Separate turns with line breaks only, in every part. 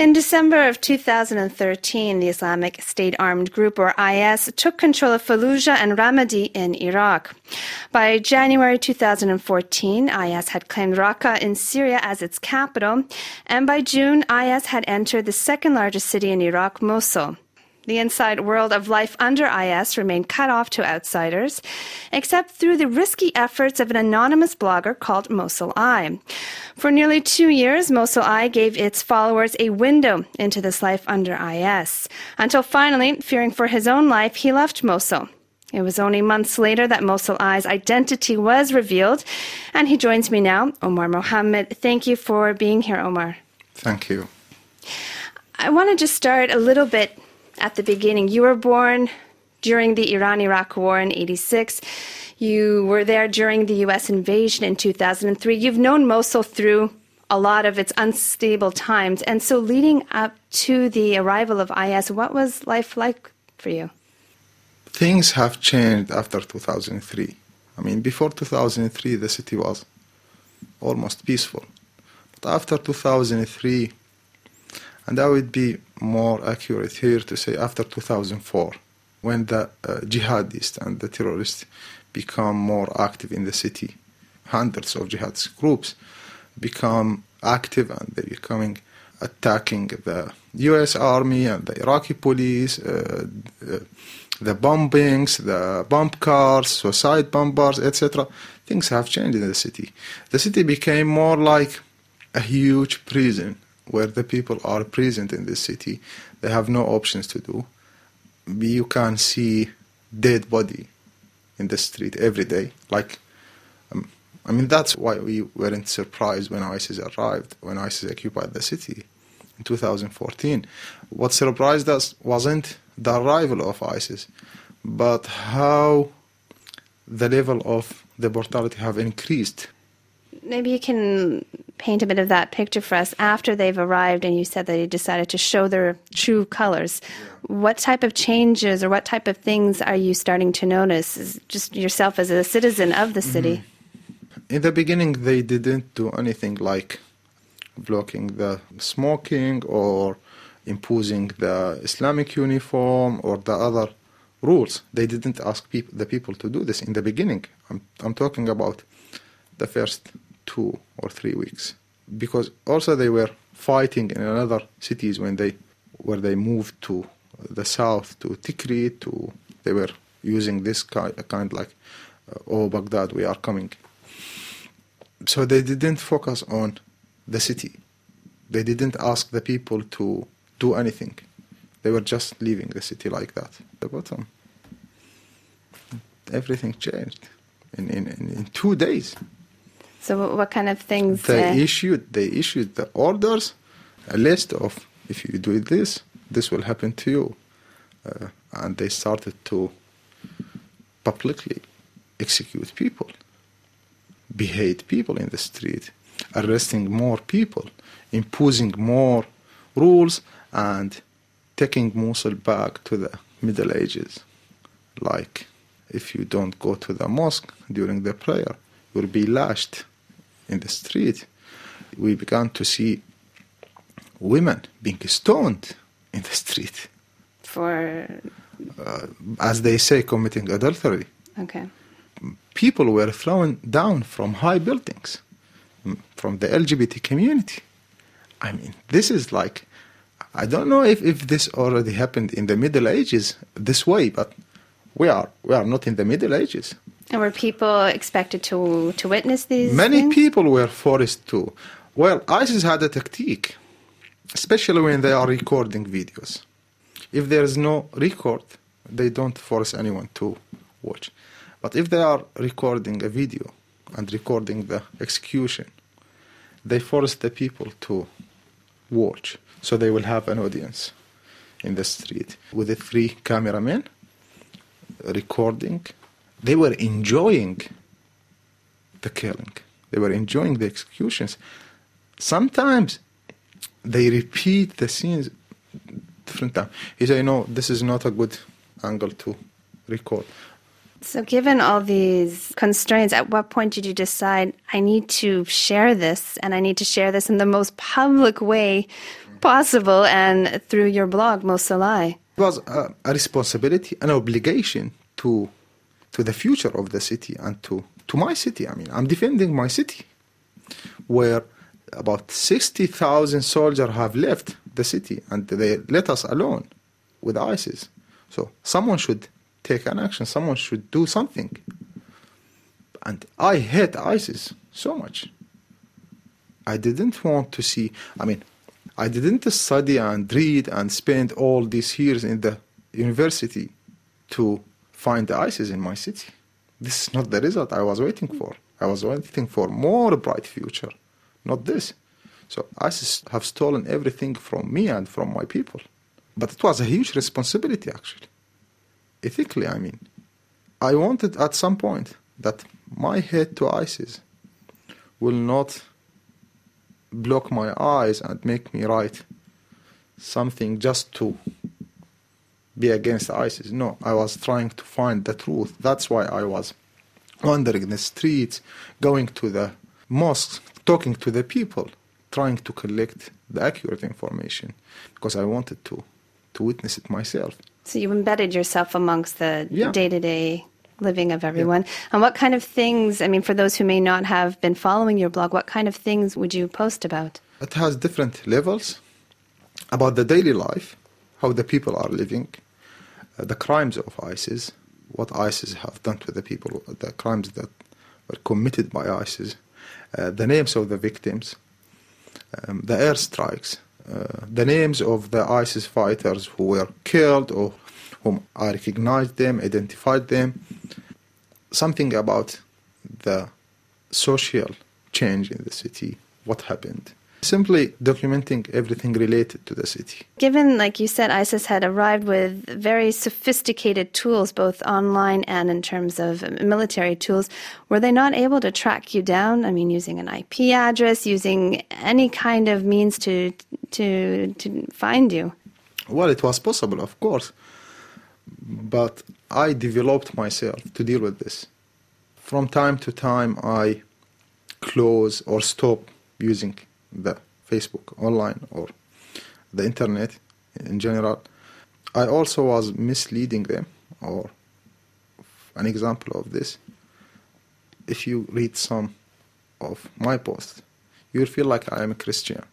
In December of 2013, the Islamic State Armed Group, or IS, took control of Fallujah and Ramadi in Iraq. By January 2014, IS had claimed Raqqa in Syria as its capital, and by June, IS had entered the second largest city in Iraq, Mosul. The inside world of life under IS remained cut off to outsiders, except through the risky efforts of an anonymous blogger called Mosul Eye. For nearly two years, Mosul Eye gave its followers a window into this life under IS, until finally, fearing for his own life, he left Mosul. It was only months later that Mosul Eye's identity was revealed, and he joins me now, Omar Mohammed. Thank you for being here, Omar.
Thank you.
I want to just start a little bit at the beginning. You were born during the Iran Iraq War in 86. You were there during the U.S. invasion in 2003. You've known Mosul through a lot of its unstable times. And so, leading up to the arrival of IS, what was life like for you?
Things have changed after 2003. I mean, before 2003, the city was almost peaceful. But after 2003, and I would be more accurate here to say after 2004, when the uh, jihadists and the terrorists become more active in the city, hundreds of jihadist groups become active and they're becoming attacking the U.S. Army and the Iraqi police, uh, uh, the bombings, the bomb cars, suicide bombers, etc. Things have changed in the city. The city became more like a huge prison where the people are present in this city. They have no options to do. You can see dead body in the street every day. Like, um, I mean, that's why we weren't surprised when ISIS arrived, when ISIS occupied the city in 2014. What surprised us wasn't the arrival of ISIS, but how the level of the mortality have increased.
Maybe you can paint a bit of that picture for us after they've arrived and you said that they decided to show their true colors. Yeah. What type of changes or what type of things are you starting to notice just yourself as a citizen of the city?
Mm-hmm. In the beginning, they didn't do anything like blocking the smoking or imposing the Islamic uniform or the other rules. They didn't ask peop- the people to do this in the beginning. I'm, I'm talking about the first two or three weeks. Because also they were fighting in other cities when they where they moved to the south to Tikrit to they were using this kind, kind like uh, oh Baghdad we are coming. So they didn't focus on the city. They didn't ask the people to do anything. They were just leaving the city like that. The bottom. Everything changed in, in, in two days
so what kind of things?
They uh, issued they issued the orders, a list of if you do this, this will happen to you, uh, and they started to publicly execute people, behead people in the street, arresting more people, imposing more rules, and taking Mosul back to the Middle Ages, like if you don't go to the mosque during the prayer, you'll be lashed in the street, we began to see women being stoned in the street.
For?
Uh, as they say, committing adultery.
Okay.
People were thrown down from high buildings, from the LGBT community. I mean, this is like, I don't know if, if this already happened in the Middle Ages this way, but we are, we are not in the Middle Ages.
And were people expected to to witness these?
Many
things?
people were forced to. Well, ISIS had a tactic, especially when they are recording videos. If there is no record, they don't force anyone to watch. But if they are recording a video and recording the execution, they force the people to watch. So they will have an audience in the street with the three cameramen recording they were enjoying the killing. They were enjoying the executions. Sometimes they repeat the scenes different times. He said, "No, this is not a good angle to record."
So, given all these constraints, at what point did you decide I need to share this and I need to share this in the most public way possible and through your blog, Mosul Eye.
It was a, a responsibility, an obligation to to the future of the city and to, to my city. I mean, I'm defending my city, where about 60,000 soldiers have left the city and they let us alone with ISIS. So someone should take an action, someone should do something. And I hate ISIS so much. I didn't want to see, I mean, I didn't study and read and spend all these years in the university to find the ISIS in my city. This is not the result I was waiting for. I was waiting for more bright future, not this. So ISIS have stolen everything from me and from my people. But it was a huge responsibility, actually. Ethically, I mean. I wanted at some point that my head to ISIS will not block my eyes and make me write something just to be against ISIS. No, I was trying to find the truth. That's why I was wandering the streets, going to the mosques, talking to the people, trying to collect the accurate information because I wanted to to witness it myself.
So you embedded yourself amongst the day-to-day living of everyone. And what kind of things, I mean for those who may not have been following your blog, what kind of things would you post about?
It has different levels about the daily life, how the people are living, the crimes of ISIS, what ISIS have done to the people, the crimes that were committed by ISIS, uh, the names of the victims, um, the airstrikes, uh, the names of the ISIS fighters who were killed or whom I recognized them, identified them, something about the social change in the city, what happened. Simply documenting everything related to the city.
Given, like you said, ISIS had arrived with very sophisticated tools, both online and in terms of military tools, were they not able to track you down? I mean, using an IP address, using any kind of means to to to find you.
Well, it was possible, of course, but I developed myself to deal with this. From time to time, I close or stop using the Facebook online or the internet in general. I also was misleading them, or an example of this. If you read some of my posts, you'll feel like I am a Christian.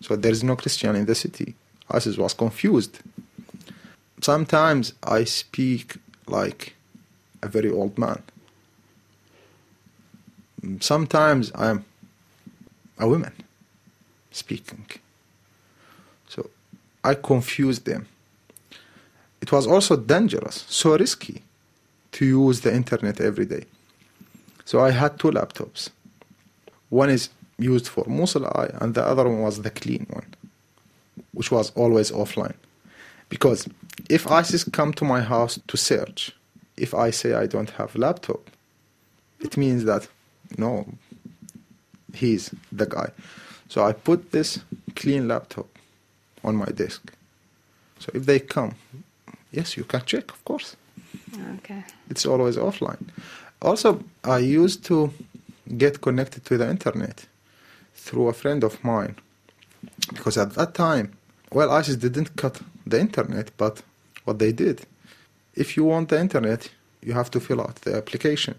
So there is no Christian in the city. ISIS was confused. Sometimes I speak like a very old man. Sometimes I am a woman speaking. So I confused them. It was also dangerous, so risky to use the internet every day. So I had two laptops. One is used for Mosul Eye, and the other one was the clean one, which was always offline. Because if ISIS come to my house to search, if I say I don't have laptop, it means that no, he's the guy. So I put this clean laptop on my desk. So if they come, yes, you can check, of course.
Okay.
It's always offline. Also, I used to get connected to the internet through a friend of mine because at that time, well, ISIS didn't cut the internet, but what they did, if you want the internet, you have to fill out the application,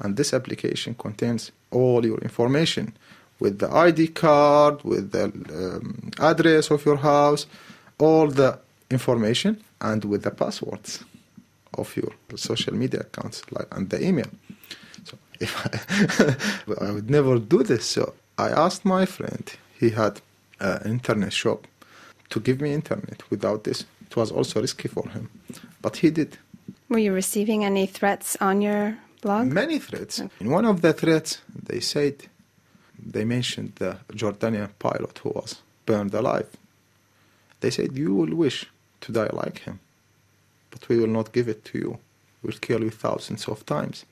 and this application contains all your information with the ID card, with the um, address of your house, all the information, and with the passwords of your social media accounts, like and the email. So if I, I would never do this, so I asked my friend. He had an internet shop to give me internet. Without this, it was also risky for him, but he did.
Were you receiving any threats on your blog?
Many threats. In one of the threats, they said they mentioned the Jordanian pilot who was burned alive. They said you will wish to die like him, but we will not give it to you. We'll kill you thousands of times.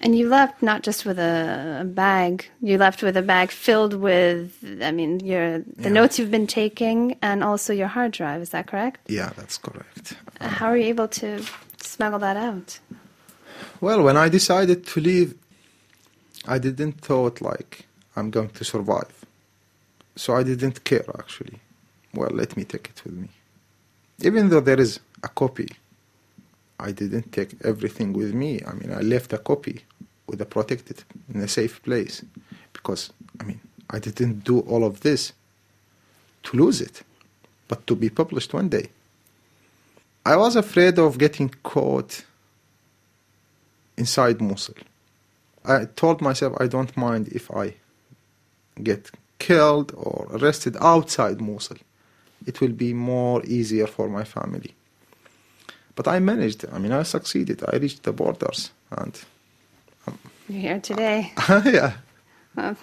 And you left not just with a, a bag, you left with a bag filled with, I mean, your the
Yeah.
notes you've been taking and also your hard drive. Is that correct?
Yeah, that's correct.
How are you able to smuggle that out?
Well, when I decided to leave, I didn't thought like I'm going to survive. So I didn't care actually. well, let me take it with me. Even though there is a copy, I didn't take everything with me. I mean, I left a copy with a protected in a safe place because, I mean, I didn't do all of this to lose it, but to be published one day. I was afraid of getting caught inside Mosul. I told myself I don't mind if I get killed or arrested outside Mosul. It will be more easier for my family. But I managed. I mean, I succeeded. I reached the borders, and
You're here today.
yeah.
Well,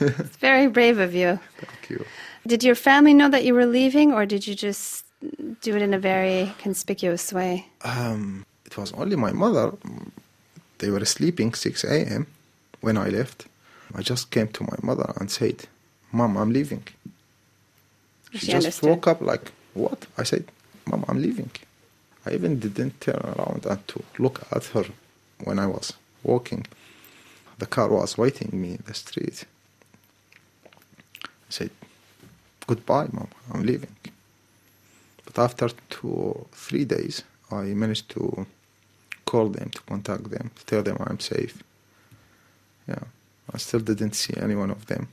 it's very brave of you.
Thank you.
Did your family know that you were leaving, or did you just do it in a very conspicuous way?
Um, it was only my mother. They were sleeping 6 a.m. when I left. I just came to my mother and said, "Mom, I'm leaving." She,
She
just
understood.
woke up like, "What?" I said, "Mom, I'm leaving." I even didn't turn around and to look at her when I was walking. The car was waiting me in the street. I said, "Goodbye, Mom. I'm leaving." But after two or three days, I managed to call them, to contact them, to tell them I'm safe. Yeah, I still didn't see any one of them.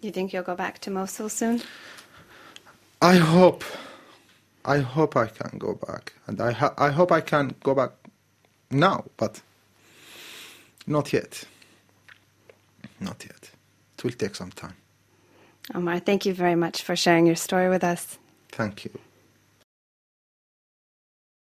You think you'll go back to Mosul soon?
I hope, I hope I can go back, and I ha- I hope I can go back now, but not yet. Not yet. It will take some time.
Omar, thank you very much for sharing your story with us.
Thank you.